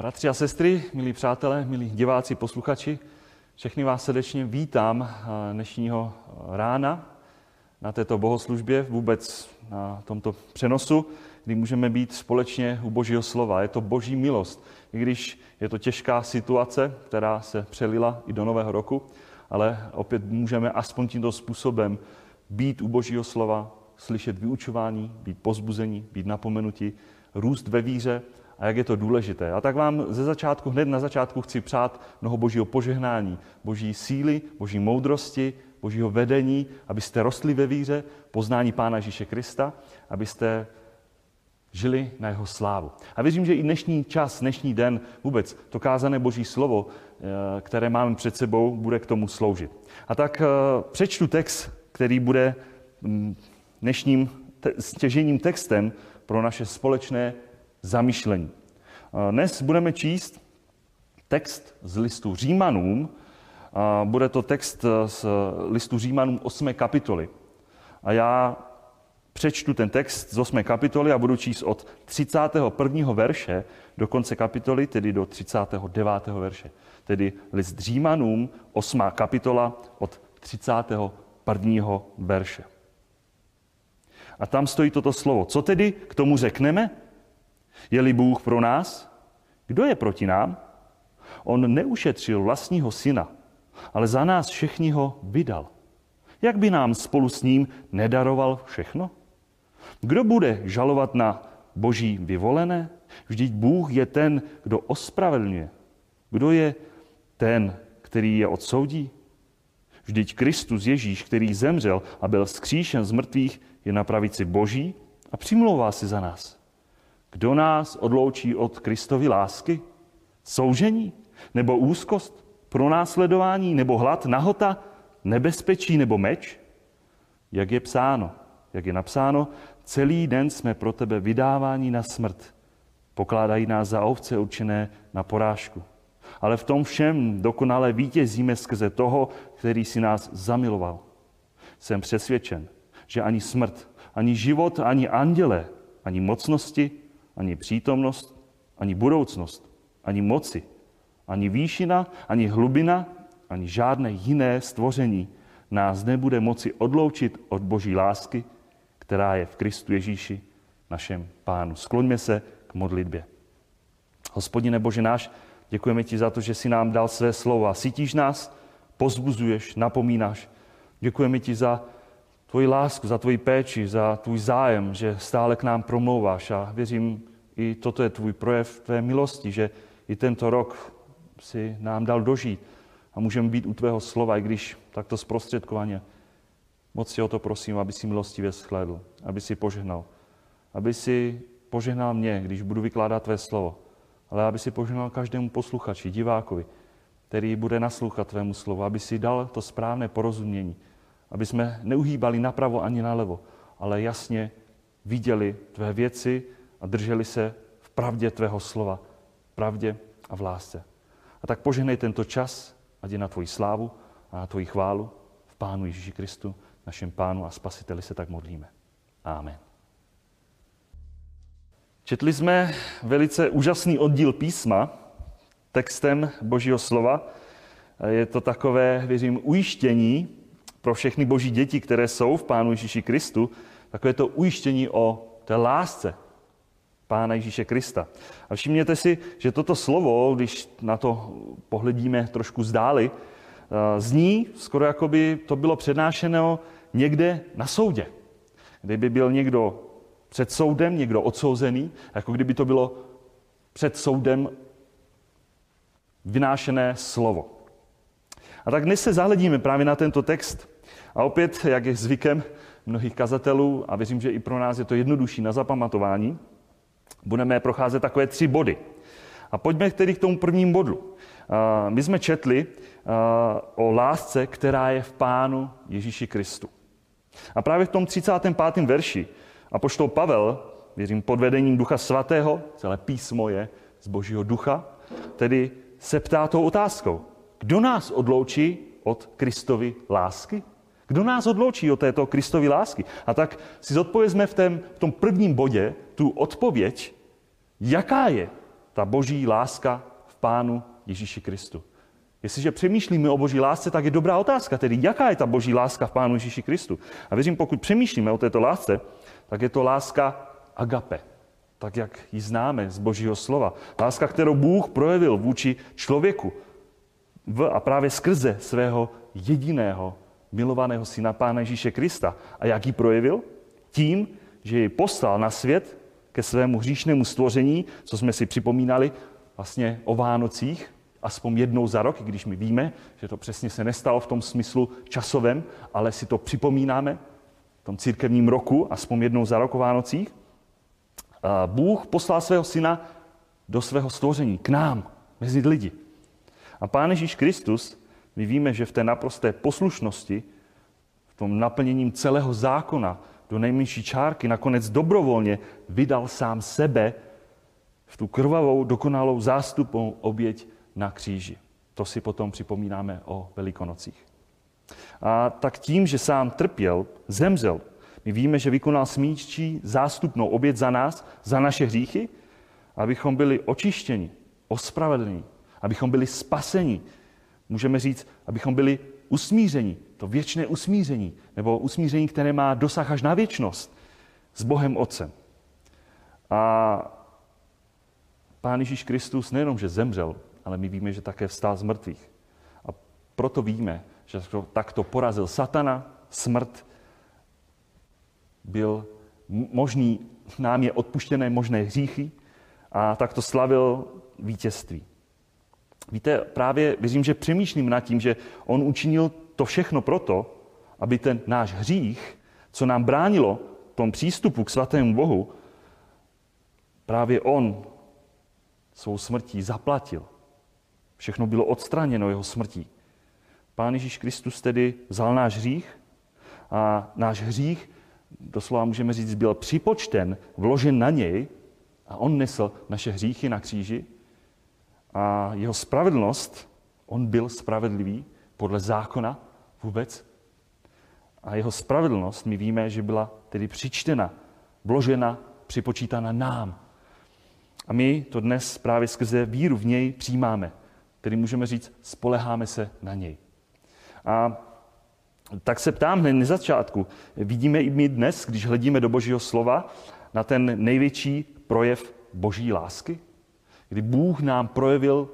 Bratři a sestry, milí přátelé, milí diváci, posluchači, všechny vás srdečně vítám eh, dnešního rána na této bohoslužbě, vůbec na tomto přenosu, kdy můžeme být společně u Božího slova. Je to Boží milost, i když je to těžká situace, která se přelila i do nového roku, ale opět můžeme aspoň tímto způsobem být u Božího slova, slyšet vyučování, být pozbuzení, být napomenuti, růst ve víře a jak je to důležité. A tak vám ze začátku, hned na začátku chci přát mnoho božího požehnání, boží síly, boží moudrosti, božího vedení, abyste rostli ve víře, poznání Pána Ježíše Krista, abyste žili na jeho slávu. A věřím, že i dnešní čas, dnešní den, vůbec to kázané boží slovo, eh, které máme před sebou, bude k tomu sloužit. A tak eh, přečtu text, který bude mm, dnešním stěžením textem pro naše společné zamýšlení. Dnes budeme číst text z listu Římanům. Bude to text z listu Římanům 8. kapitoly. A já přečtu ten text z 8. kapitoly a budu číst od 31. verše do konce kapitoly, tedy do 39. verše. Tedy list Římanům, 8. kapitola od 31. verše. A tam stojí toto slovo. Co tedy k tomu řekneme? Je-li Bůh pro nás, kdo je proti nám? On neušetřil vlastního syna, ale za nás všechny ho vydal. Jak by nám spolu s ním nedaroval všechno? Kdo bude žalovat na boží vyvolené? Vždyť Bůh je ten, kdo ospravedlňuje. Kdo je ten, který je odsoudí? Vždyť Kristus Ježíš, který zemřel a byl skříšen z mrtvých, je na pravici Boží a přimlouvá si za nás. Kdo nás odloučí od Kristovy lásky? Soužení? Nebo úzkost? Pronásledování? Nebo hlad? Nahota? Nebezpečí? Nebo meč? Jak je psáno? Jak je napsáno? Celý den jsme pro tebe vydávání na smrt. Pokládají nás za ovce určené na porážku. Ale v tom všem dokonale vítězíme skrze toho, který si nás zamiloval. Jsem přesvědčen, že ani smrt, ani život, ani anděle, ani mocnosti, ani přítomnost, ani budoucnost, ani moci, ani výšina, ani hlubina, ani žádné jiné stvoření nás nebude moci odloučit od Boží lásky, která je v Kristu Ježíši, našem Pánu. Skloňme se k modlitbě. Hospodine Bože náš, děkujeme ti za to, že jsi nám dal své slova. Sítíš nás, pozbuzuješ, napomínáš. Děkujeme ti za tvoji lásku, za tvoji péči, za tvůj zájem, že stále k nám promlouváš a věřím, i toto je tvůj projev tvé milosti, že i tento rok si nám dal dožít a můžeme být u tvého slova, i když takto zprostředkovaně. Moc si o to prosím, aby si milostivě shlédl, aby si požehnal. Aby si požehnal mě, když budu vykládat tvé slovo, ale aby si požehnal každému posluchači, divákovi, který bude naslouchat tvému slovu, aby si dal to správné porozumění, aby jsme neuhýbali napravo ani nalevo, ale jasně viděli tvé věci a drželi se v pravdě tvého slova, pravdě a v lásce. A tak požehnej tento čas, ať je na tvoji slávu a na tvoji chválu v Pánu Ježíši Kristu, našem Pánu a Spasiteli se tak modlíme. Amen. Četli jsme velice úžasný oddíl písma textem Božího slova. Je to takové, věřím, ujištění, pro všechny boží děti, které jsou v Pánu Ježíši Kristu, takové to ujištění o té lásce Pána Ježíše Krista. A všimněte si, že toto slovo, když na to pohledíme trošku zdáli, eh, zní skoro jako by to bylo přednášeno někde na soudě. Kdyby byl někdo před soudem, někdo odsouzený, jako kdyby to bylo před soudem vynášené slovo. A tak dnes se zahledíme právě na tento text. A opět, jak je zvykem mnohých kazatelů, a věřím, že i pro nás je to jednodušší na zapamatování, budeme procházet takové tři body. A pojďme tedy k tomu prvním bodu. My jsme četli o lásce, která je v Pánu Ježíši Kristu. A právě v tom 35. verši apoštol Pavel, věřím pod vedením Ducha Svatého, celé písmo je z Božího ducha, tedy se ptá tou otázkou. Kdo nás odloučí od Kristovy lásky? Kdo nás odloučí od této Kristovy lásky? A tak si zodpovězme v, tém, v tom prvním bodě tu odpověď, jaká je ta boží láska v Pánu Ježíši Kristu. Jestliže přemýšlíme o boží lásce, tak je dobrá otázka, tedy jaká je ta boží láska v Pánu Ježíši Kristu. A věřím, pokud přemýšlíme o této lásce, tak je to láska agape, tak jak ji známe z božího slova. Láska, kterou Bůh projevil vůči člověku v a právě skrze svého jediného milovaného syna Pána Ježíše Krista. A jak ji projevil? Tím, že ji poslal na svět ke svému hříšnému stvoření, co jsme si připomínali vlastně o Vánocích, aspoň jednou za rok, i když my víme, že to přesně se nestalo v tom smyslu časovém, ale si to připomínáme v tom církevním roku, aspoň jednou za rok o Vánocích. Bůh poslal svého syna do svého stvoření, k nám, mezi lidi. A Pán Ježíš Kristus, my víme, že v té naprosté poslušnosti, v tom naplněním celého zákona, do nejmenší čárky, nakonec dobrovolně vydal sám sebe v tu krvavou, dokonalou zástupnou oběť na kříži. To si potom připomínáme o Velikonocích. A tak tím, že sám trpěl, zemřel, my víme, že vykonal smíčí zástupnou oběd za nás, za naše hříchy, abychom byli očištěni, ospravedlněni, abychom byli spaseni. Můžeme říct, abychom byli usmíření, to věčné usmíření, nebo usmíření, které má dosah až na věčnost s Bohem Otcem. A Pán Ježíš Kristus nejenom, že zemřel, ale my víme, že také vstál z mrtvých. A proto víme, že takto porazil satana, smrt, byl možný, nám je odpuštěné možné hříchy a takto slavil vítězství. Víte, právě věřím, že přemýšlím nad tím, že on učinil to všechno proto, aby ten náš hřích, co nám bránilo v tom přístupu k svatému Bohu, právě on svou smrtí zaplatil. Všechno bylo odstraněno jeho smrtí. Pán Ježíš Kristus tedy vzal náš hřích a náš hřích, doslova můžeme říct, byl připočten, vložen na něj a on nesl naše hříchy na kříži a jeho spravedlnost, on byl spravedlivý podle zákona vůbec. A jeho spravedlnost, my víme, že byla tedy přičtena, vložena, připočítána nám. A my to dnes právě skrze víru v něj přijímáme. Tedy můžeme říct, spoleháme se na něj. A tak se ptám hned na začátku. Vidíme i my dnes, když hledíme do Božího slova, na ten největší projev Boží lásky? Kdy Bůh nám projevil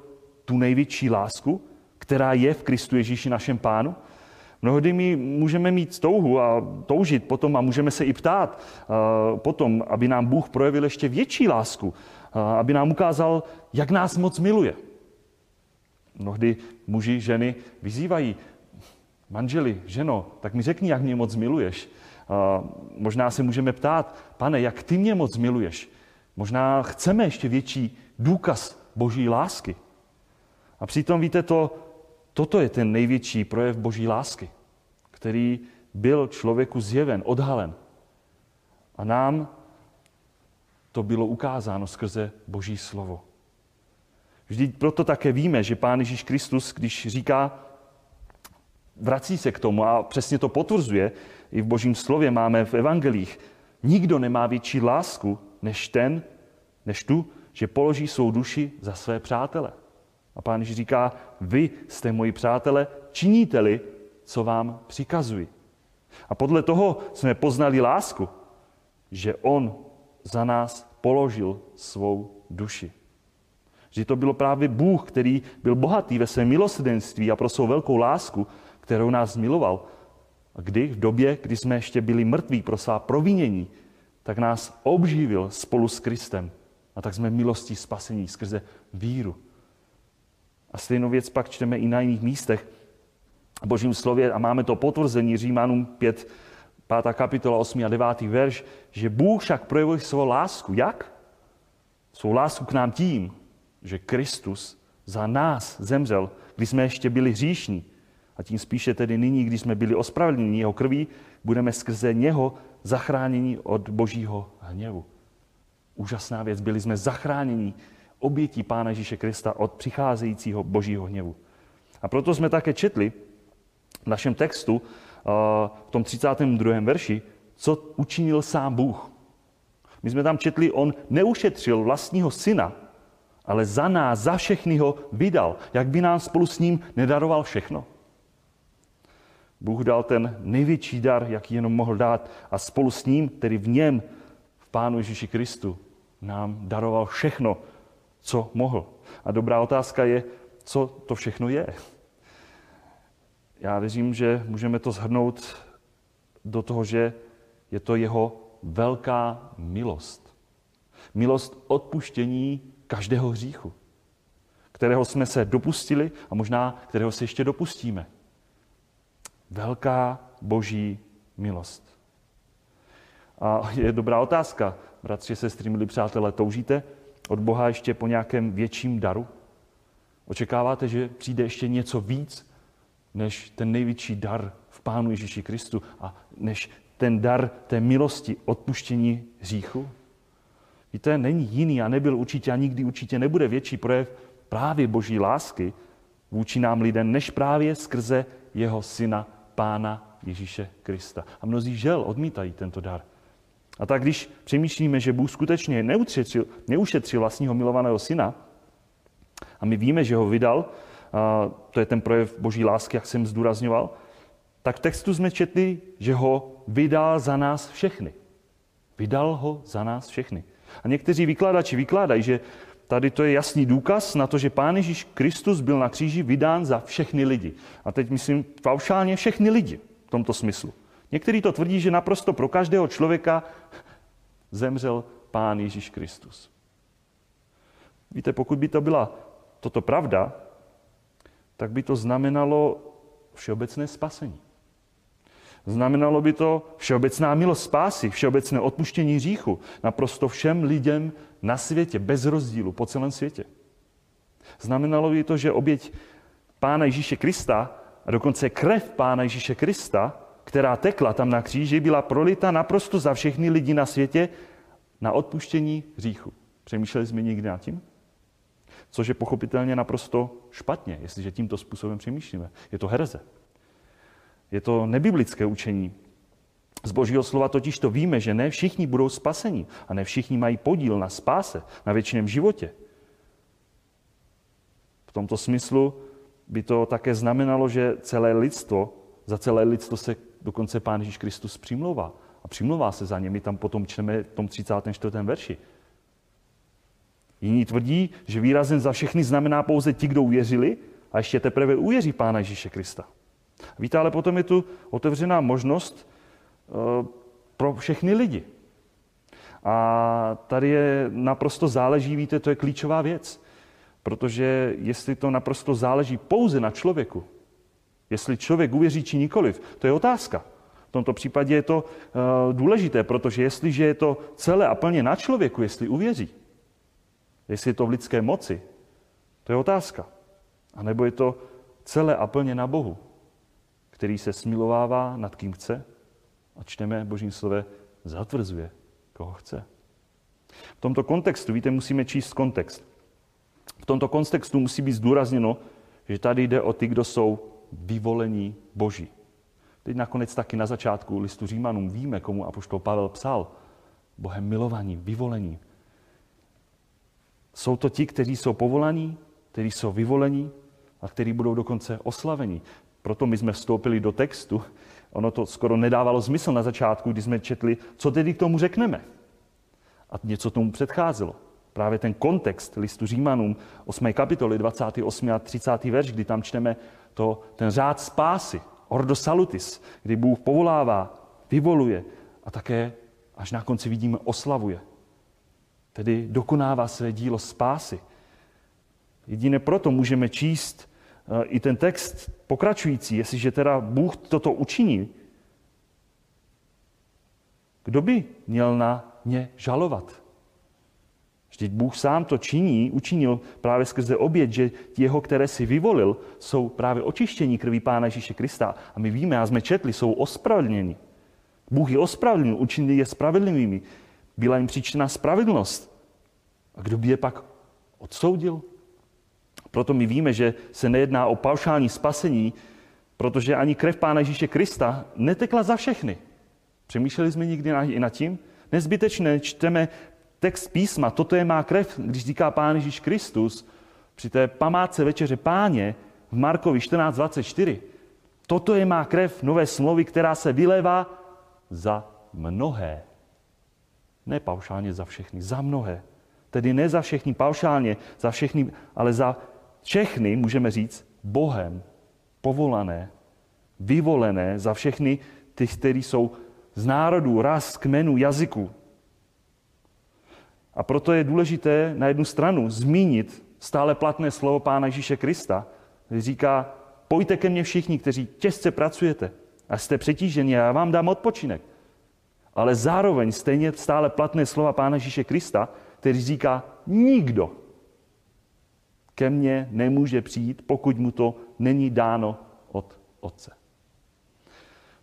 tu největší lásku, která je v Kristu Ježíši našem pánu? Mnohdy my můžeme mít touhu a toužit potom a můžeme se i ptát uh, potom, aby nám Bůh projevil ještě větší lásku, uh, aby nám ukázal, jak nás moc miluje. Mnohdy muži, ženy vyzývají manželi, ženo, tak mi řekni, jak mě moc miluješ. Uh, možná se můžeme ptát, pane, jak ty mě moc miluješ. Možná chceme ještě větší důkaz boží lásky. A přitom víte, to, toto je ten největší projev boží lásky, který byl člověku zjeven, odhalen. A nám to bylo ukázáno skrze boží slovo. Vždyť proto také víme, že Pán Ježíš Kristus, když říká, vrací se k tomu a přesně to potvrzuje, i v božím slově máme v evangelích, nikdo nemá větší lásku než ten, než tu, že položí svou duši za své přátele. A pán Ježíš říká, vy jste moji přátele, činíte-li, co vám přikazuji. A podle toho jsme poznali lásku, že on za nás položil svou duši. Že to bylo právě Bůh, který byl bohatý ve svém milosrdenství a pro svou velkou lásku, kterou nás miloval. A kdy v době, kdy jsme ještě byli mrtví pro svá provinění, tak nás obživil spolu s Kristem. A tak jsme milostí spasení skrze víru. A stejnou věc pak čteme i na jiných místech v božím slově a máme to potvrzení Římanům 5, 5. kapitola 8. a 9. verš, že Bůh však projevuje svou lásku. Jak? Svou lásku k nám tím, že Kristus za nás zemřel, když jsme ještě byli hříšní. A tím spíše tedy nyní, když jsme byli ospravedlněni jeho krví, budeme skrze něho zachráněni od božího hněvu. Úžasná věc, byli jsme zachráněni obětí Pána Ježíše Krista od přicházejícího božího hněvu. A proto jsme také četli v našem textu, eh, v tom 32. verši, co učinil sám Bůh. My jsme tam četli, on neušetřil vlastního syna, ale za nás, za všechny ho vydal. Jak by nám spolu s ním nedaroval všechno? Bůh dal ten největší dar, jaký jenom mohl dát a spolu s ním, tedy v něm, v Pánu Ježíši Kristu, nám daroval všechno, co mohl. A dobrá otázka je, co to všechno je. Já věřím, že můžeme to zhrnout do toho, že je to jeho velká milost. Milost odpuštění každého hříchu, kterého jsme se dopustili a možná kterého se ještě dopustíme. Velká boží milost. A je dobrá otázka, bratři, sestry, milí přátelé, toužíte od Boha ještě po nějakém větším daru? Očekáváte, že přijde ještě něco víc, než ten největší dar v Pánu Ježíši Kristu a než ten dar té milosti, odpuštění hříchu? Víte, není jiný a nebyl určitě a nikdy určitě nebude větší projev právě boží lásky vůči nám lidem, než právě skrze jeho syna, pána Ježíše Krista. A mnozí žel odmítají tento dar. A tak když přemýšlíme, že Bůh skutečně neušetřil, neušetřil vlastního milovaného syna, a my víme, že ho vydal, a to je ten projev boží lásky, jak jsem zdůrazňoval, tak v textu jsme četli, že ho vydal za nás všechny. Vydal ho za nás všechny. A někteří vykladači vykládají, že tady to je jasný důkaz na to, že Pán Ježíš Kristus byl na kříži vydán za všechny lidi. A teď myslím paušálně všechny lidi v tomto smyslu. Někteří to tvrdí, že naprosto pro každého člověka zemřel Pán Ježíš Kristus. Víte, pokud by to byla toto pravda, tak by to znamenalo všeobecné spasení. Znamenalo by to všeobecná milost spásy, všeobecné odpuštění hříchu naprosto všem lidem na světě, bez rozdílu, po celém světě. Znamenalo by to, že oběť Pána Ježíše Krista a dokonce krev Pána Ježíše Krista, která tekla tam na kříži, byla prolita naprosto za všechny lidi na světě na odpuštění hříchu. Přemýšleli jsme někdy nad tím? Což je pochopitelně naprosto špatně, jestliže tímto způsobem přemýšlíme. Je to herze. Je to nebiblické učení. Z božího slova totiž to víme, že ne všichni budou spaseni a ne všichni mají podíl na spáse, na věčném životě. V tomto smyslu by to také znamenalo, že celé lidstvo, za celé lidstvo se dokonce Pán Ježíš Kristus přimlouvá. A přimlouvá se za ně. My tam potom čteme v tom 34. verši. Jiní tvrdí, že výrazem za všechny znamená pouze ti, kdo uvěřili a ještě teprve uvěří Pána Ježíše Krista. Víte, ale potom je tu otevřená možnost eh, pro všechny lidi. A tady je naprosto záleží, víte, to je klíčová věc. Protože jestli to naprosto záleží pouze na člověku, jestli člověk uvěří či nikoliv, to je otázka. V tomto případě je to uh, důležité, protože jestliže je to celé a plně na člověku, jestli uvěří, jestli je to v lidské moci, to je otázka. A nebo je to celé a plně na Bohu který se smilovává nad kým chce a čteme Božím slove, zatvrzuje, koho chce. V tomto kontextu, víte, musíme číst kontext. V tomto kontextu musí být zdůrazněno, že tady jde o ty, kdo jsou vyvolení Boží. Teď nakonec taky na začátku listu Římanům víme, komu apoštol Pavel psal. Bohem milovaní, vyvolení. Jsou to ti, kteří jsou povolaní, kteří jsou vyvolení a kteří budou dokonce oslavení. Proto my jsme vstoupili do textu. Ono to skoro nedávalo smysl na začátku, když jsme četli, co tedy k tomu řekneme. A něco tomu předcházelo. Právě ten kontext listu Římanům 8. kapitoly 28. a 30. verš, kdy tam čteme to, ten řád spásy, ordo salutis, kdy Bůh povolává, vyvoluje a také až na konci vidíme oslavuje. Tedy dokonává své dílo spásy. Jedině proto můžeme číst Eh, i ten text pokračující, jestliže teda Bůh toto učiní, kdo by měl na ně žalovat? Vždyť Bůh sám to činí, učinil právě skrze oběd, že jeho, které si vyvolil, jsou právě očištění krví Pána Ježíše Krista. A my víme, a jsme četli, jsou ospravedlněni. Bůh je ospravedlnil, učinil je spravedlivými. Byla jim příčina spravedlnost. A kdo by je pak odsoudil? Proto my víme, že se nejedná o paušální spasení, protože ani krev Pána Ježíše Krista netekla za všechny. Přemýšleli jsme nikdy i nad tím? Nezbytečně čteme text písma, toto je má krev, když říká Pán Ježíš Kristus při té památce večeře páně v Markovi 14.24. Toto je má krev nové smlouvy, která se vylévá za mnohé. Ne paušálně za všechny, za mnohé. Tedy ne za všechny paušálně, za všechny, ale za všechny, můžeme říct, Bohem povolané, vyvolené, za všechny ty, kteří jsou z národů, ras, kmenů, jazyků. A proto je důležité na jednu stranu zmínit stále platné slovo Pána Ježíše Krista, který říká, pojďte ke mně všichni, kteří těžce pracujete a jste přetíženi a já vám dám odpočinek. Ale zároveň stejně stále platné slova Pána Ježíše Krista, který říká, nikdo ke mně nemůže přijít, pokud mu to není dáno od Otce.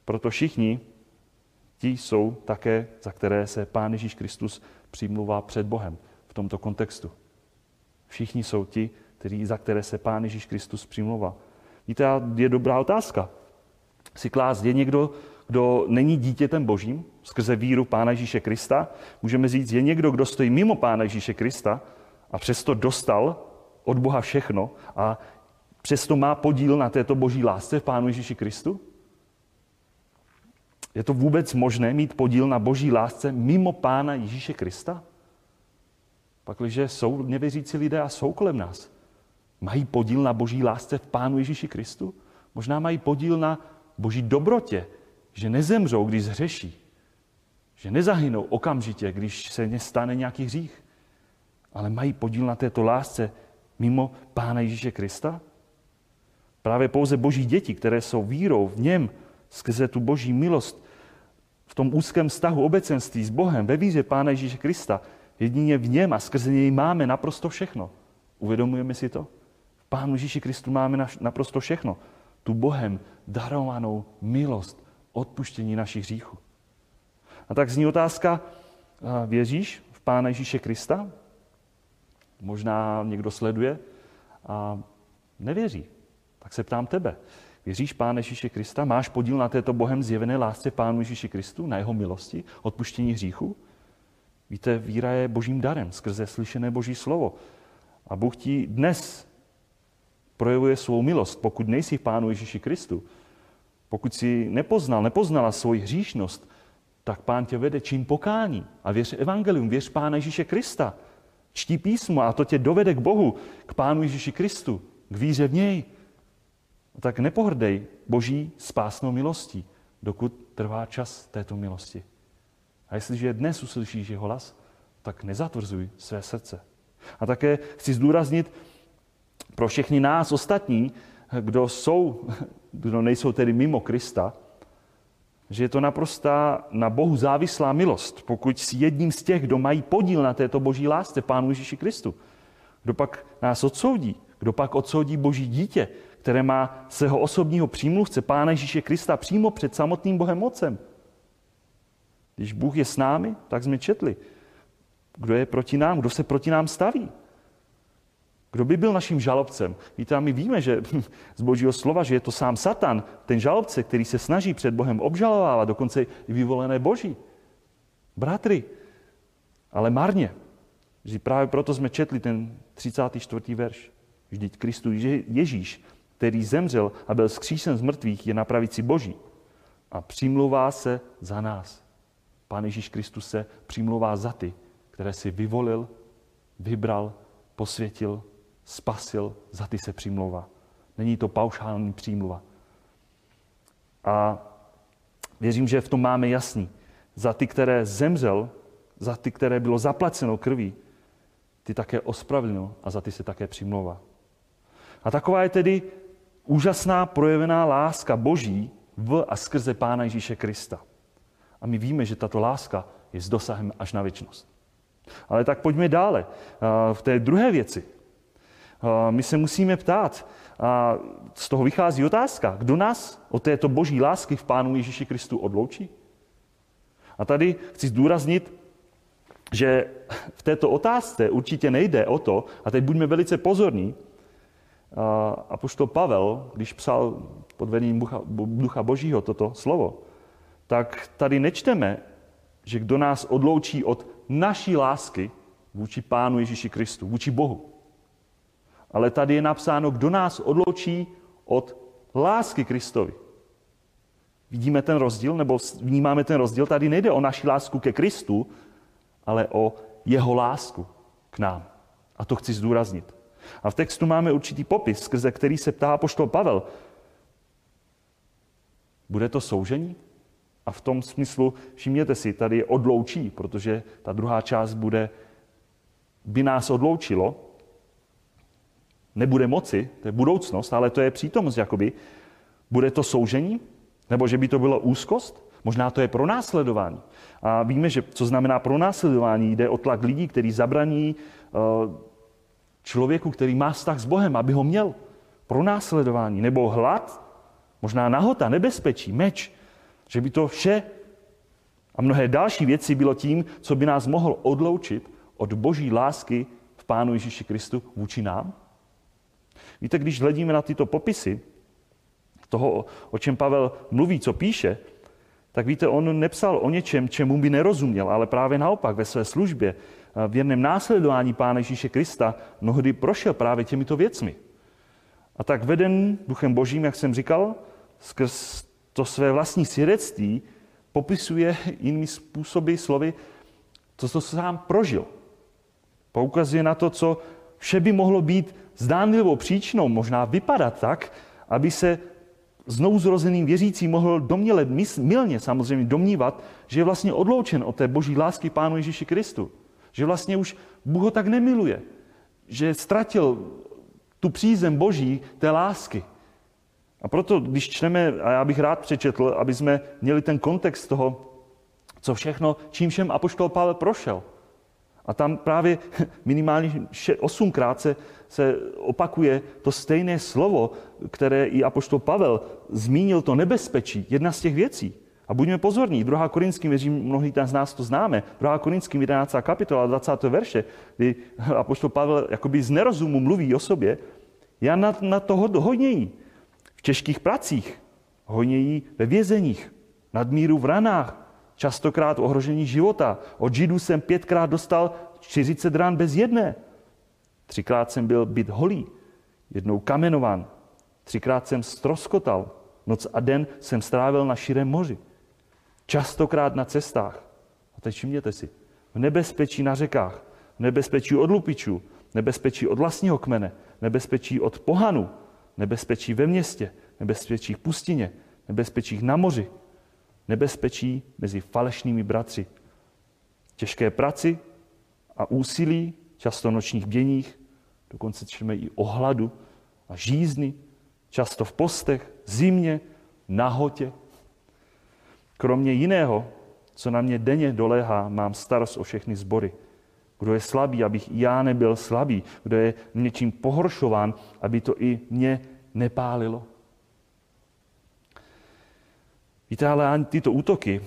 Proto všichni ti jsou také, za které se Pán Ježíš Kristus přimluvá před Bohem v tomto kontextu. Všichni jsou ti, kteří, za které se Pán Ježíš Kristus přimluvá. Víte, je dobrá otázka. Si klás, je někdo, kdo není dítětem božím skrze víru Pána Ježíše Krista? Můžeme říct, je někdo, kdo stojí mimo Pána Ježíše Krista a přesto dostal od Boha všechno a přesto má podíl na této boží lásce v Pánu Ježíši Kristu? Je to vůbec možné mít podíl na boží lásce mimo Pána Ježíše Krista? Pakliže jsou nevěřící lidé a jsou kolem nás, mají podíl na boží lásce v Pánu Ježíši Kristu? Možná mají podíl na boží dobrotě, že nezemřou, když zhřeší. Že nezahynou okamžitě, když se stane nějaký hřích. Ale mají podíl na této lásce mimo Pána Ježíše Krista? Právě pouze boží děti, které jsou vírou v něm, skrze tu boží milost, v tom úzkém vztahu obecenství s Bohem, ve víře Pána Ježíše Krista, jedině v něm a skrze něj máme naprosto všechno. Uvědomujeme si to? V Pánu Ježíši Kristu máme naprosto všechno. Tu Bohem darovanou milost, odpuštění našich hříchů. A tak zní otázka, věříš v Pána Ježíše Krista? Možná někdo sleduje a nevěří. Tak se ptám tebe. Věříš Pána Ježíše Krista? Máš podíl na této Bohem zjevené lásce Pánu Ježíši Kristu, na jeho milosti, odpuštění hříchu? Víte, víra je božím darem skrze slyšené boží slovo. A Bůh ti dnes projevuje svou milost, pokud nejsi v Pánu Ježíši Kristu. Pokud si nepoznal, nepoznala svoji hříšnost, tak Pán tě vede čím pokání. A věř evangelium, věř Pána Ježíše Krista. Čtí písmo a to tě dovede k Bohu, k Pánu Ježíši Kristu, k víře v něj. Tak nepohrdej boží spásnou milostí, dokud trvá čas této milosti. A jestliže dnes uslyšíš jeho hlas, tak nezatvrzuj své srdce. A také chci zdůraznit pro všechny nás ostatní, kdo jsou, kdo nejsou tedy mimo Krista, že je to naprostá na Bohu závislá milost, pokud si jedním z těch, kdo mají podíl na této boží lásce, Pánu Ježíši Kristu. Kdo pak nás odsoudí? Kdo pak odsoudí boží dítě, které má svého osobního přímluvce, Pána Ježíše Krista, přímo před samotným Bohem Otcem? Když Bůh je s námi, tak jsme četli. Kdo je proti nám? Kdo se proti nám staví? Kdo by byl naším žalobcem? Víte, a my víme, že z božího slova, že je to sám Satan, ten žalobce, který se snaží před Bohem obžalovávat, dokonce i vyvolené boží. Bratry, ale marně. Že právě proto jsme četli ten 34. verš. Vždyť Kristus Ježíš, který zemřel a byl skříšen z mrtvých, je na pravici Boží a přimlouvá se za nás. Pán Ježíš Kristus se přimlouvá za ty, které si vyvolil, vybral, posvětil spasil, za ty se přimlouvá. Není to paušální přímluva. A věřím, že v tom máme jasný. Za ty, které zemřel, za ty, které bylo zaplaceno krví, ty také ospravedlnil a za ty se také přimlouvá. A taková je tedy úžasná projevená láska Boží v a skrze Pána Ježíše Krista. A my víme, že tato láska je s dosahem až na věčnost. Ale tak pojďme dále. V té druhé věci, my se musíme ptát, a z toho vychází otázka, kdo nás od této boží lásky v Pánu Ježíši Kristu odloučí? A tady chci zdůraznit, že v této otázce určitě nejde o to, a teď buďme velice pozorní, a poštol Pavel, když psal pod vedením Ducha, Ducha Božího toto slovo, tak tady nečteme, že kdo nás odloučí od naší lásky vůči Pánu Ježíši Kristu, vůči Bohu. Ale tady je napsáno, kdo nás odloučí od lásky Kristovi. Vidíme ten rozdíl, nebo vnímáme ten rozdíl? Tady nejde o naši lásku ke Kristu, ale o jeho lásku k nám. A to chci zdůraznit. A v textu máme určitý popis, skrze který se ptá poštol Pavel. Bude to soužení? A v tom smyslu, všimněte si, tady je odloučí, protože ta druhá část bude, by nás odloučilo, nebude moci, to je budoucnost, ale to je přítomnost, jakoby. Bude to soužení? Nebo že by to bylo úzkost? Možná to je pronásledování. A víme, že co znamená pronásledování. Jde o tlak lidí, který zabraní uh, člověku, který má vztah s Bohem, aby ho měl. Pronásledování. Nebo hlad, možná nahota, nebezpečí, meč. Že by to vše a mnohé další věci bylo tím, co by nás mohlo odloučit od boží lásky v Pánu Ježíši Kristu vůči nám. Víte, když hledíme na tyto popisy toho, o čem Pavel mluví, co píše, tak víte, on nepsal o něčem, čemu by nerozuměl, ale právě naopak ve své službě, v jedném následování Pána Ježíše Krista, mnohdy prošel právě těmito věcmi. A tak veden Duchem Božím, jak jsem říkal, skrz to své vlastní svědectví popisuje jinými způsoby, slovy, to, sám prožil. Poukazuje na to, co vše by mohlo být zdánlivou příčinou, možná vypadat tak, aby se znovu zrozeným věřící mohl domněle, milně samozřejmě domnívat, že je vlastně odloučen od té boží lásky Pánu Ježíši Kristu. Že vlastně už Bůh ho tak nemiluje. Že ztratil tu přízem boží té lásky. A proto, když čteme, a já bych rád přečetl, aby jsme měli ten kontext toho, co všechno, čím všem apoštol Pavel prošel. A tam právě minimálně osmkrát se, se opakuje to stejné slovo, které i apoštol Pavel zmínil, to nebezpečí, jedna z těch věcí. A buďme pozorní, 2. Korinským, věřím, mnohý z nás to známe, 2. Korinským 11. kapitola 20. verše, kdy apoštol Pavel jakoby z nerozumu mluví o sobě, já na, na toho dohodnějí v těžkých pracích, honějí ve vězeních, nadmíru v ranách, častokrát ohrožení života. Od Židů jsem pětkrát dostal 40 rán bez jedné. Třikrát jsem byl byt holý, jednou kamenovan, třikrát jsem stroskotal, noc a den jsem strávil na širém moři. Častokrát na cestách. A teď všimněte si, v nebezpečí na řekách, v nebezpečí od lupičů, nebezpečí od vlastního kmene, nebezpečí od pohanu, nebezpečí ve městě, nebezpečí v pustině, nebezpečí na moři, nebezpečí mezi falešnými bratři. Těžké praci a úsilí, často nočních běních, dokonce čteme i o hladu a žízny, často v postech, zimě, nahotě. Kromě jiného, co na mě denně doléhá, mám starost o všechny sbory. Kdo je slabý, abych já nebyl slabý. Kdo je něčím pohoršován, aby to i mě nepálilo. Víte, ale ani tyto útoky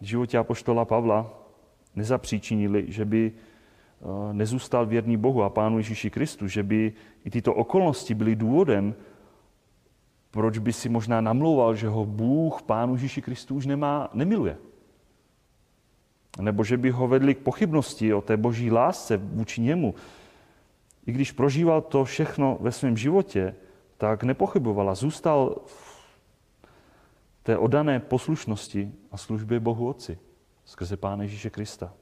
v životě apoštola Pavla nezapříčinili, že by nezůstal věrný Bohu a Pánu Ježíši Kristu, že by i tyto okolnosti byly důvodem, proč by si možná namlouval, že ho Bůh, Pánu Ježíši Kristu, už nemá, nemiluje. Nebo že by ho vedli k pochybnosti o té boží lásce vůči němu. I když prožíval to všechno ve svém životě, tak nepochyboval a zůstal v té odané poslušnosti a službě Bohu Otci skrze Pána Ježíše Krista.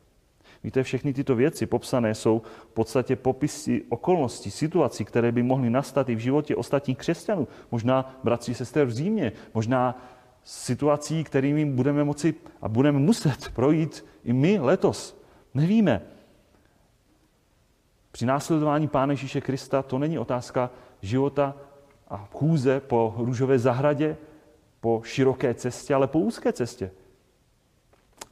Víte, všechny tyto věci popsané jsou v podstatě popisy okolností, situací, které by mohly nastat i v životě ostatních křesťanů. Možná bratři sester v Římě, možná situací, kterými budeme moci a budeme muset projít i my letos. Nevíme. Při následování Pána Ježíše Krista to není otázka života a chůze po růžové zahradě, po široké cestě, ale po úzké cestě.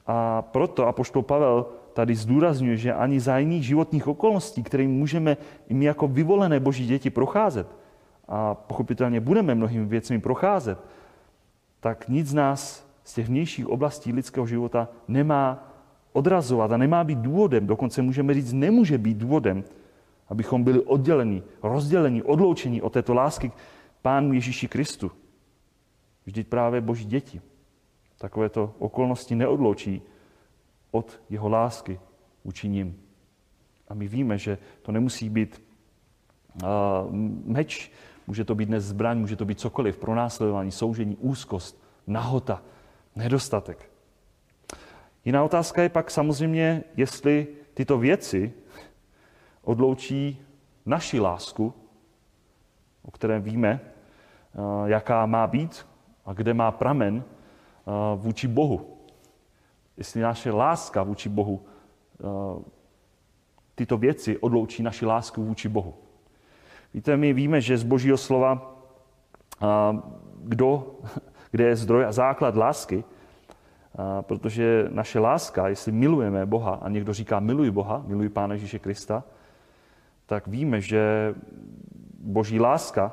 A proto apoštol Pavel tady zdůrazňuje, že ani za jiných životních okolností, kterým můžeme i my jako vyvolené boží děti procházet, a pochopitelně budeme mnohými věcmi procházet, tak nic z nás z těch vnějších oblastí lidského života nemá odrazovat a nemá být důvodem, dokonce můžeme říct, nemůže být důvodem, abychom byli odděleni, rozděleni, odloučeni od této lásky Pánu Ježíši Kristu. Vždyť právě boží děti takovéto okolnosti neodloučí od jeho lásky vůči nim. A my víme, že to nemusí být meč, může to být dnes zbraň, může to být cokoliv, pronásledování, soužení, úzkost, nahota, nedostatek. Jiná otázka je pak samozřejmě, jestli tyto věci odloučí naši lásku, o které víme, jaká má být a kde má pramen vůči Bohu. Jestli naše láska vůči Bohu tyto věci odloučí naši lásku vůči Bohu. Víte, my víme, že z Božího slova, kdo, kde je zdroj a základ lásky, protože naše láska, jestli milujeme Boha a někdo říká miluji Boha, miluji Pána Ježíše Krista, tak víme, že Boží láska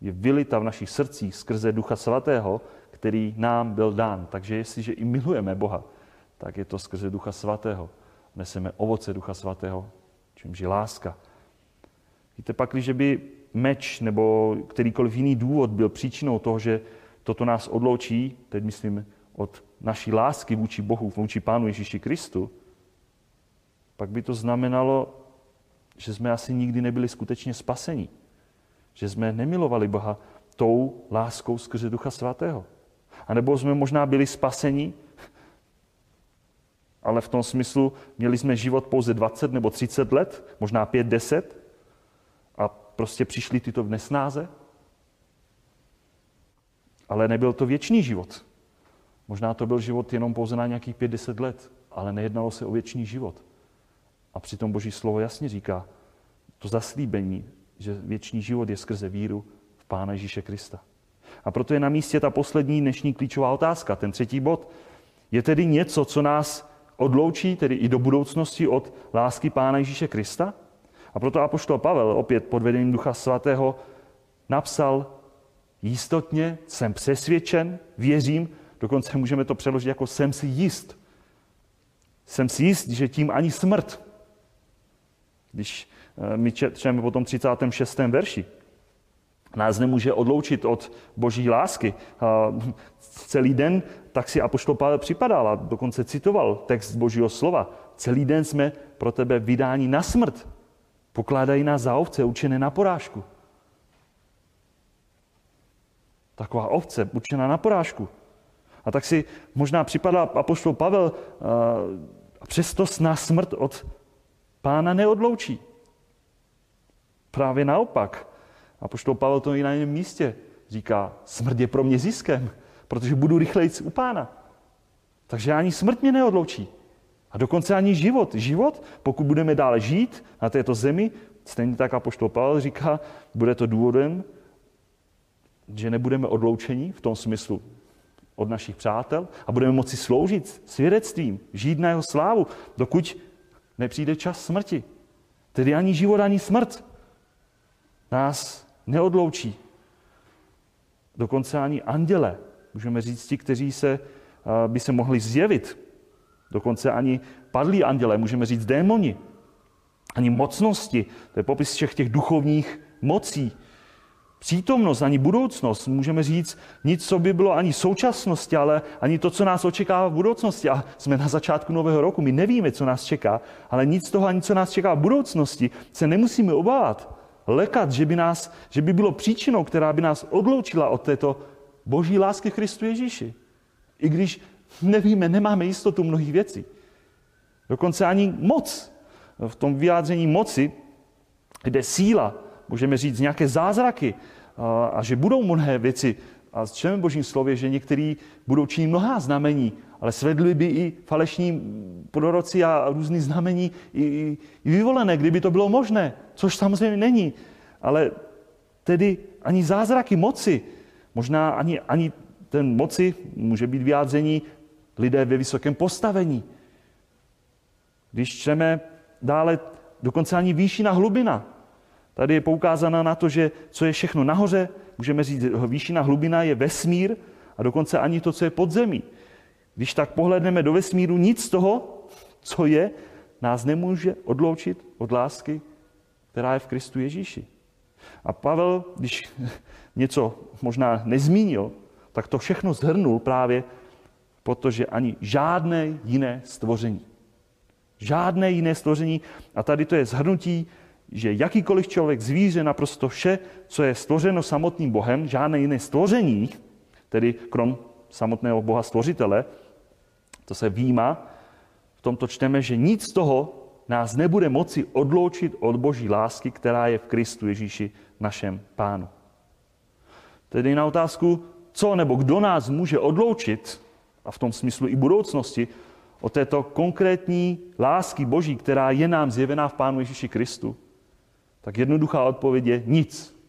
je vylita v našich srdcích skrze Ducha Svatého, který nám byl dán. Takže jestliže i milujeme Boha, tak je to skrze Ducha Svatého neseme ovoce Ducha Svatého, čímž je láska. Víte, pak, když by meč nebo kterýkoliv jiný důvod byl příčinou toho, že toto nás odloučí, teď myslím od naší lásky vůči Bohu, vůči Pánu Ježíši Kristu, pak by to znamenalo, že jsme asi nikdy nebyli skutečně spaseni. Že jsme nemilovali Boha tou láskou skrze Ducha Svatého. A nebo jsme možná byli spaseni ale v tom smyslu měli jsme život pouze 20 nebo 30 let, možná 5, 10 a prostě přišli tyto nesnáze. Ale nebyl to věčný život. Možná to byl život jenom pouze na nějakých 5-10 let, ale nejednalo se o věčný život. A přitom Boží slovo jasně říká, to zaslíbení, že věčný život je skrze víru v Pána Ježíše Krista. A proto je na místě ta poslední dnešní klíčová otázka, ten třetí bod. Je tedy něco, co nás odloučí tedy i do budoucnosti od lásky Pána Ježíše Krista. A proto apoštol Pavel, opět pod vedením Ducha Svatého, napsal jistotně, jsem přesvědčen, věřím, dokonce můžeme to přeložit jako jsem si jist. Jsem si jist, že tím ani smrt. Když eh, my čteme po tom 36. verši, nás nemůže odloučit od boží lásky. Celý den tak si apoštol Pavel připadal a dokonce citoval text božího slova. Celý den jsme pro tebe vydáni na smrt. Pokládají nás za ovce učené na porážku. Taková ovce učená na porážku. A tak si možná připadá apoštol Pavel a přesto na smrt od pána neodloučí. Právě naopak. A poštol Pavel to i na jiném místě říká, smrt je pro mě ziskem, protože budu rychleji u pána. Takže ani smrt mě neodloučí. A dokonce ani život. Život, pokud budeme dále žít na této zemi, stejně tak a poštol Pavel říká, bude to důvodem, že nebudeme odloučeni v tom smyslu od našich přátel a budeme moci sloužit svědectvím, žít na jeho slávu, dokud nepřijde čas smrti. Tedy ani život, ani smrt nás neodloučí. Dokonce ani anděle, můžeme říct ti, kteří se, by se mohli zjevit. Dokonce ani padlí anděle, můžeme říct démoni. Ani mocnosti, to je popis všech těch duchovních mocí. Přítomnost, ani budoucnost, můžeme říct nic, co by bylo ani současnosti, ale ani to, co nás očekává v budoucnosti. A jsme na začátku nového roku, my nevíme, co nás čeká, ale nic toho, ani co nás čeká v budoucnosti, se nemusíme obávat lekat, že by, nás, že by bylo příčinou, která by nás odloučila od této boží lásky Kristu Ježíši. I když nevíme, nemáme jistotu mnohých věcí. Dokonce ani moc. V tom vyjádření moci, kde síla, můžeme říct nějaké zázraky a, že budou mnohé věci. A čteme v božím slově, že některý budou činit mnohá znamení, ale svedli by i falešní proroci a různý znamení i, i, i vyvolené, kdyby to bylo možné, což samozřejmě není. Ale tedy ani zázraky moci, možná ani, ani ten moci může být vyjádření lidé ve vysokém postavení. Když čteme dále, dokonce ani výšina hlubina. Tady je poukázána na to, že co je všechno nahoře, můžeme říct, výšina hlubina je vesmír a dokonce ani to, co je pod zemí. Když tak pohledneme do vesmíru, nic z toho, co je, nás nemůže odloučit od lásky, která je v Kristu Ježíši. A Pavel, když něco možná nezmínil, tak to všechno zhrnul právě, protože ani žádné jiné stvoření, Žádné jiné stvoření. A tady to je zhrnutí, že jakýkoliv člověk, zvíře, naprosto vše, co je stvořeno samotným Bohem, žádné jiné stvoření, tedy krom samotného Boha stvořitele, to se výjímá, v tomto čteme, že nic z toho nás nebude moci odloučit od boží lásky, která je v Kristu Ježíši, našem pánu. Tedy na otázku, co nebo kdo nás může odloučit, a v tom smyslu i budoucnosti, od této konkrétní lásky Boží, která je nám zjevená v Pánu Ježíši Kristu, tak jednoduchá odpověď je nic.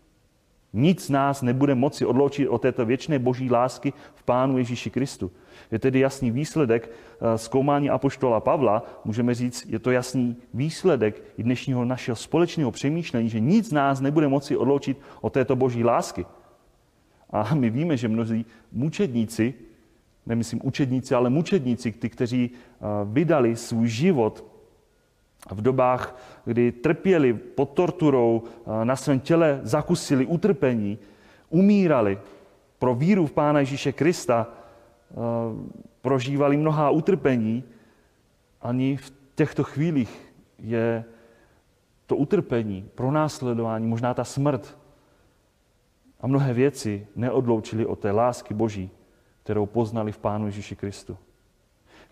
Nic nás nebude moci odloučit od této věčné boží lásky v Pánu Ježíši Kristu. Je tedy jasný výsledek eh, zkoumání apoštola Pavla, můžeme říct, je to jasný výsledek i dnešního našeho společného přemýšlení, že nic nás nebude moci odloučit od této boží lásky. A my víme, že mnozí mučedníci, nemyslím učedníci, ale mučedníci, ty, kteří eh, vydali svůj život v dobách, kdy trpěli pod torturou, eh, na svém těle zakusili utrpení, umírali pro víru v Pána Ježíše Krista, eh, prožívali mnohá utrpení, ani v těchto chvílích je to utrpení, pronásledování, možná ta smrt a mnohé věci neodloučili od té lásky Boží, kterou poznali v Pánu Ježíši Kristu.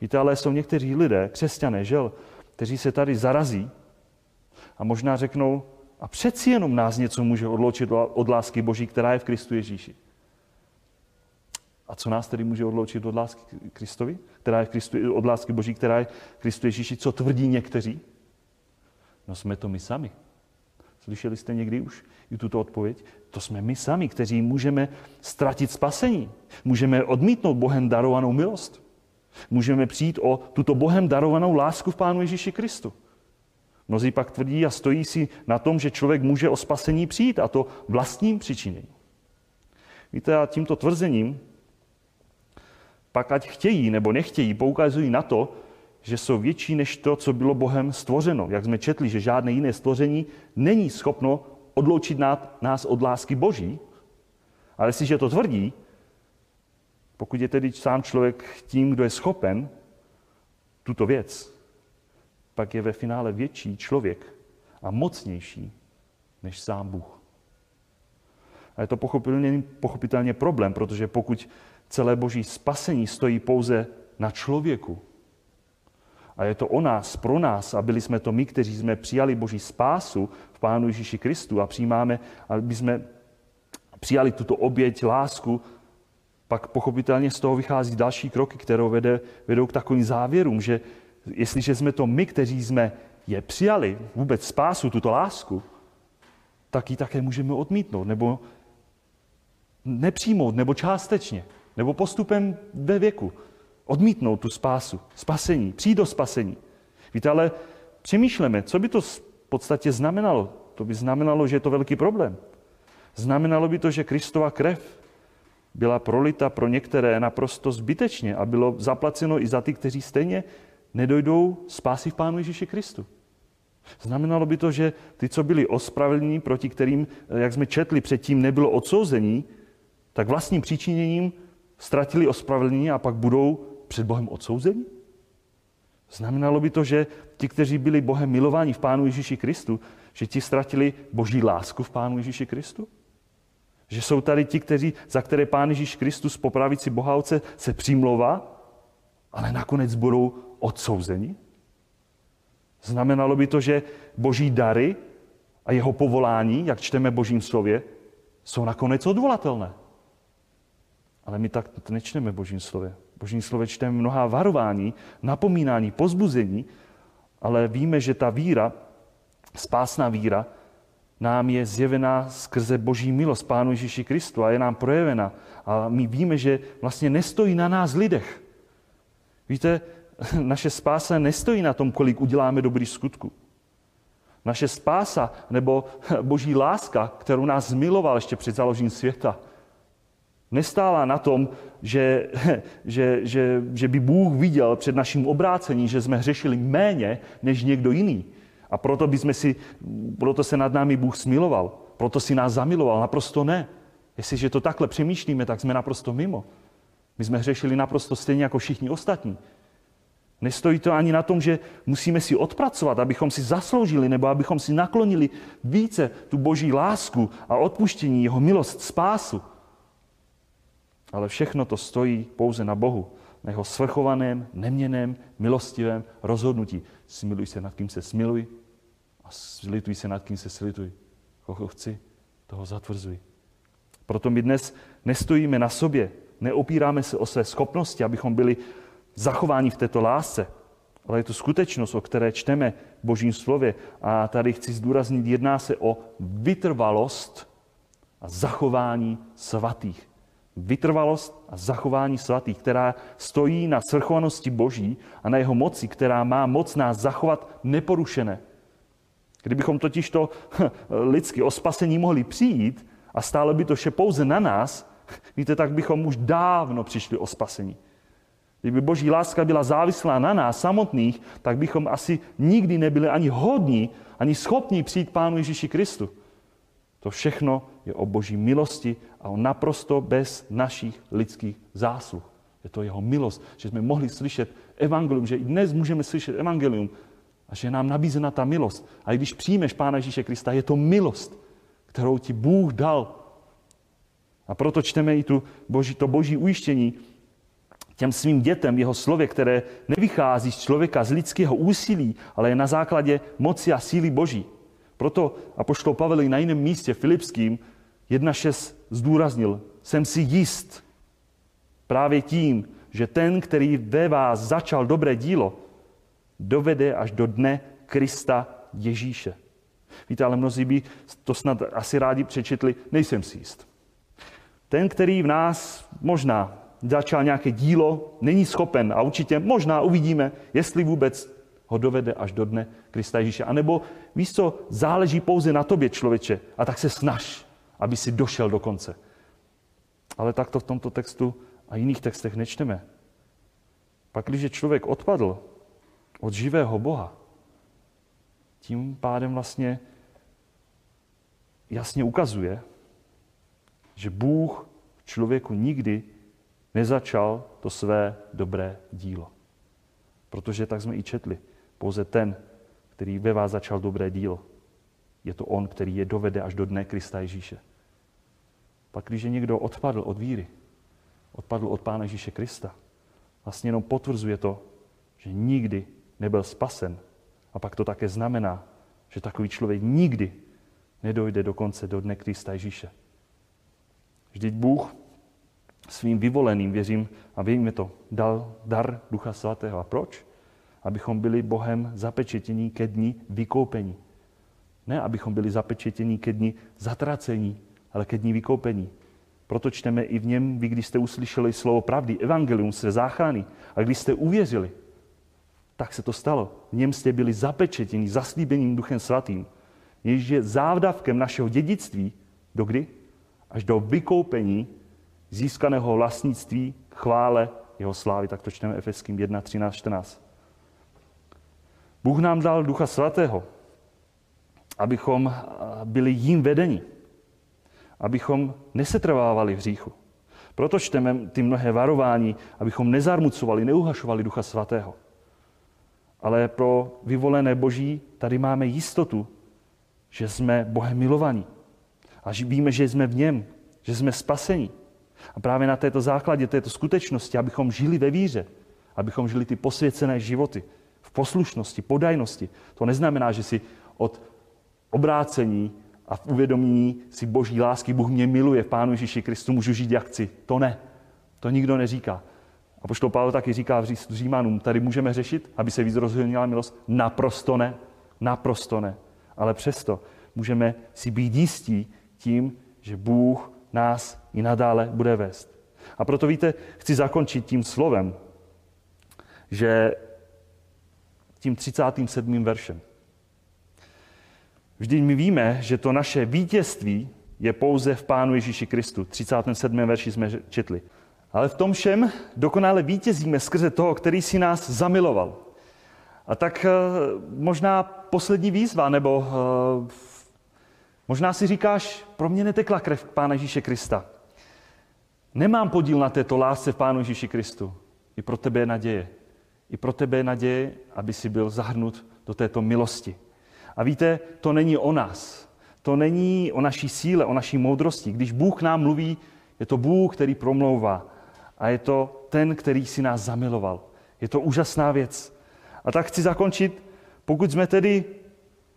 Víte, ale jsou někteří lidé, křesťané, žel, kteří se tady zarazí a možná řeknou, a přeci jenom nás něco může odloučit od lásky Boží, která je v Kristu Ježíši. A co nás tedy může odloučit od lásky Kristovi, která je v Kristu, od lásky Boží, která je v Kristu Ježíši? Co tvrdí někteří? No jsme to my sami. Slyšeli jste někdy už i tuto odpověď? To jsme my sami, kteří můžeme ztratit spasení. Můžeme odmítnout Bohem darovanou milost. Můžeme přijít o tuto Bohem darovanou lásku v Pánu Ježíši Kristu. Mnozí pak tvrdí a stojí si na tom, že člověk může o spasení přijít, a to vlastním přičiněním. Víte, a tímto tvrzením pak ať chtějí nebo nechtějí, poukazují na to, že jsou větší než to, co bylo Bohem stvořeno. Jak jsme četli, že žádné jiné stvoření není schopno odloučit nás od lásky Boží, ale jestliže to tvrdí, pokud je tedy sám člověk tím, kdo je schopen tuto věc, pak je ve finále větší člověk a mocnější než sám Bůh. A je to pochopitelně, pochopitelně problém, protože pokud celé boží spasení stojí pouze na člověku, a je to o nás, pro nás, a byli jsme to my, kteří jsme přijali boží spásu v Pánu Ježíši Kristu a přijímáme, aby jsme přijali tuto oběť, lásku, pak pochopitelně z toho vychází další kroky, které vede, vedou k takovým závěrům, že jestliže jsme to my, kteří jsme je přijali, vůbec spásu, tuto lásku, tak ji také můžeme odmítnout, nebo nepřijmout, nebo částečně, nebo postupem ve věku. Odmítnout tu spásu, spasení, přijít do spasení. Víte, ale přemýšleme, co by to v podstatě znamenalo. To by znamenalo, že je to velký problém. Znamenalo by to, že Kristova krev byla prolita pro některé naprosto zbytečně a bylo zaplaceno i za ty, kteří stejně nedojdou spásy v Pánu Ježíši Kristu. Znamenalo by to, že ty, co byli ospravedlní, proti kterým, jak jsme četli předtím, nebylo odsouzení, tak vlastním příčiněním ztratili ospravedlnění a pak budou před Bohem odsouzení? Znamenalo by to, že ti, kteří byli Bohem milováni v Pánu Ježíši Kristu, že ti ztratili boží lásku v Pánu Ježíši Kristu? Že jsou tady ti, kteří, za které Pán Ježíš Kristus po pravici Boha Otce se přimlouvá, ale nakonec budou odsouzeni? Znamenalo by to, že boží dary a jeho povolání, jak čteme božím slově, jsou nakonec odvolatelné. Ale my tak nečteme božím slově. Božím slově čteme mnohá varování, napomínání, pozbuzení, ale víme, že ta víra, spásná víra, nám je zjevená skrze boží milost Pánu Ježíši Kristu a je nám projevena. A my víme, že vlastně nestojí na nás lidech. Víte, naše spása nestojí na tom, kolik uděláme dobrých skutků. Naše spása nebo boží láska, kterou nás zmiloval ještě před založením světa, nestála na tom, že, že, že, že by Bůh viděl před naším obrácením, že jsme hřešili méně než někdo jiný. A proto, by jsme si, proto se nad námi Bůh smiloval. Proto si nás zamiloval. Naprosto ne. Jestliže to takhle přemýšlíme, tak jsme naprosto mimo. My jsme hřešili naprosto stejně jako všichni ostatní. Nestojí to ani na tom, že musíme si odpracovat, abychom si zasloužili nebo abychom si naklonili více tu boží lásku a odpuštění, jeho milost, spásu. Ale všechno to stojí pouze na Bohu, na jeho svrchovaném, neměném, milostivém rozhodnutí. Smiluj se nad kým se smiluj a slituj se nad kým se slituj. Koho chci, toho zatvrzuj. Proto my dnes nestojíme na sobě, neopíráme se o své schopnosti, abychom byli zachováni v této lásce, ale je to skutečnost, o které čteme v Božím slově. A tady chci zdůraznit, jedná se o vytrvalost a zachování svatých. Vytrvalost a zachování svatých, která stojí na svrchovanosti Boží a na jeho moci, která má moc nás zachovat neporušené. Kdybychom totiž to lidsky o spasení mohli přijít a stále by to vše pouze na nás, víte, tak bychom už dávno přišli o spasení. Kdyby boží láska byla závislá na nás samotných, tak bychom asi nikdy nebyli ani hodní, ani schopní přijít Pánu Ježíši Kristu. To všechno je o boží milosti a o naprosto bez našich lidských zásluh. Je to jeho milost, že jsme mohli slyšet evangelium, že i dnes můžeme slyšet evangelium a že je nám nabízena ta milost. A když přijmeš Pána Ježíše Krista, je to milost, kterou ti Bůh dal. A proto čteme i tu boží, to boží ujištění, těm svým dětem jeho slově, které nevychází z člověka, z lidského úsilí, ale je na základě moci a síly Boží. Proto apoštol Pavel na jiném místě Filipským 1.6 zdůraznil, jsem si jist právě tím, že ten, který ve vás začal dobré dílo, dovede až do dne Krista Ježíše. Víte, ale mnozí by to snad asi rádi přečetli, nejsem si jist. Ten, který v nás možná začal nějaké dílo, není schopen a určitě možná uvidíme, jestli vůbec ho dovede až do dne Krista Ježíše. A nebo víš co, záleží pouze na tobě, člověče, a tak se snaž, aby si došel do konce. Ale tak to v tomto textu a jiných textech nečteme. Pak, když člověk odpadl od živého Boha, tím pádem vlastně jasně ukazuje, že Bůh člověku nikdy nezačal to své dobré dílo. Protože tak jsme i četli. Pouze ten, který ve vás začal dobré dílo, je to on, který je dovede až do dne Krista Ježíše. Pak, když někdo odpadl od víry, odpadl od Pána Ježíše Krista, vlastně jenom potvrzuje to, že nikdy nebyl spasen. A pak to také znamená, že takový člověk nikdy nedojde dokonce do dne Krista Ježíše. Vždyť Bůh svým vyvoleným, věřím a víme to, dal dar Ducha Svatého. A proč? Abychom byli Bohem zapečetění ke dní vykoupení. Ne, abychom byli zapečetění ke dní zatracení, ale ke dní vykoupení. Proto čteme i v něm, vy když jste uslyšeli slovo pravdy, evangelium své záchrany, a když jste uvěřili, tak se to stalo. V něm jste byli zapečetěni zaslíbením Duchem Svatým, jež je závdavkem našeho dědictví, do kdy? Až do vykoupení získaného vlastnictví chvále jeho slávy. Tak to čteme Efeským 1, 13, 14. Bůh nám dal Ducha Svatého, abychom byli jím vedeni, abychom nesetrvávali v hříchu. Proto čteme ty mnohé varování, abychom nezarmucovali, neuhašovali Ducha Svatého. Ale pro vyvolené Boží tady máme jistotu, že jsme Bohem milovaní. A víme, že jsme v něm, že jsme spasení. A právě na této základě, této skutečnosti, abychom žili ve víře, abychom žili ty posvěcené životy v poslušnosti, podajnosti. To neznamená, že si od obrácení a v uvědomění si boží lásky, Bůh mě miluje, v Pánu Ježíši Kristu můžu žít jak chci. To ne. To nikdo neříká. A poštol Pavel taky říká v Římanům, tady můžeme řešit, aby se víc rozhodnila milost? Naprosto ne. Naprosto ne. Ale přesto můžeme si být jistí tím, že Bůh nás i nadále bude vést. A proto víte, chci zakončit tím slovem, že tím 37. veršem. Vždyť my víme, že to naše vítězství je pouze v Pánu Ježíši Kristu. 37. verši jsme četli. Ale v tom všem dokonale vítězíme skrze toho, který si nás zamiloval. A tak eh, možná poslední výzva, nebo eh, Možná si říkáš, pro mě netekla krev Pána Ježíše Krista. Nemám podíl na této lásce v Pánu Ježíši Kristu. I pro tebe je naděje. I pro tebe je naděje, aby si byl zahrnut do této milosti. A víte, to není o nás. To není o naší síle, o naší moudrosti. Když Bůh nám mluví, je to Bůh, který promlouvá. A je to ten, který si nás zamiloval. Je to úžasná věc. A tak chci zakončit, pokud jsme tedy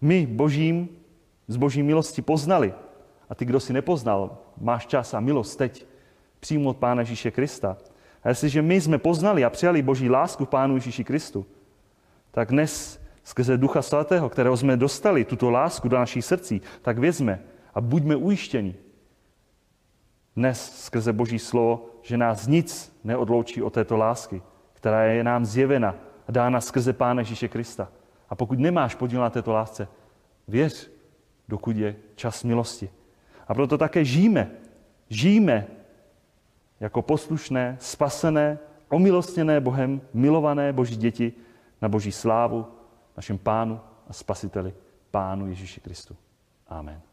my božím, z boží milosti poznali, a ty, kdo si nepoznal, máš čas a milost teď přijmout Pána Ježíše Krista. A jestliže my jsme poznali a přijali boží lásku Pánu Ježíši Kristu, tak dnes skrze Ducha Svatého, kterého jsme dostali, tuto lásku do našich srdcí, tak vězme a buďme ujištěni. Dnes skrze Boží slovo, že nás nic neodloučí od této lásky, která je nám zjevena a dána skrze Pána Ježíše Krista. A pokud nemáš podíl na této lásce, věř, dokud je čas milosti. A proto také žijeme. Žijeme jako poslušné, spasené, omilostněné Bohem, milované Boží děti na Boží slávu, našem Pánu a Spasiteli, Pánu Ježíši Kristu. Amen.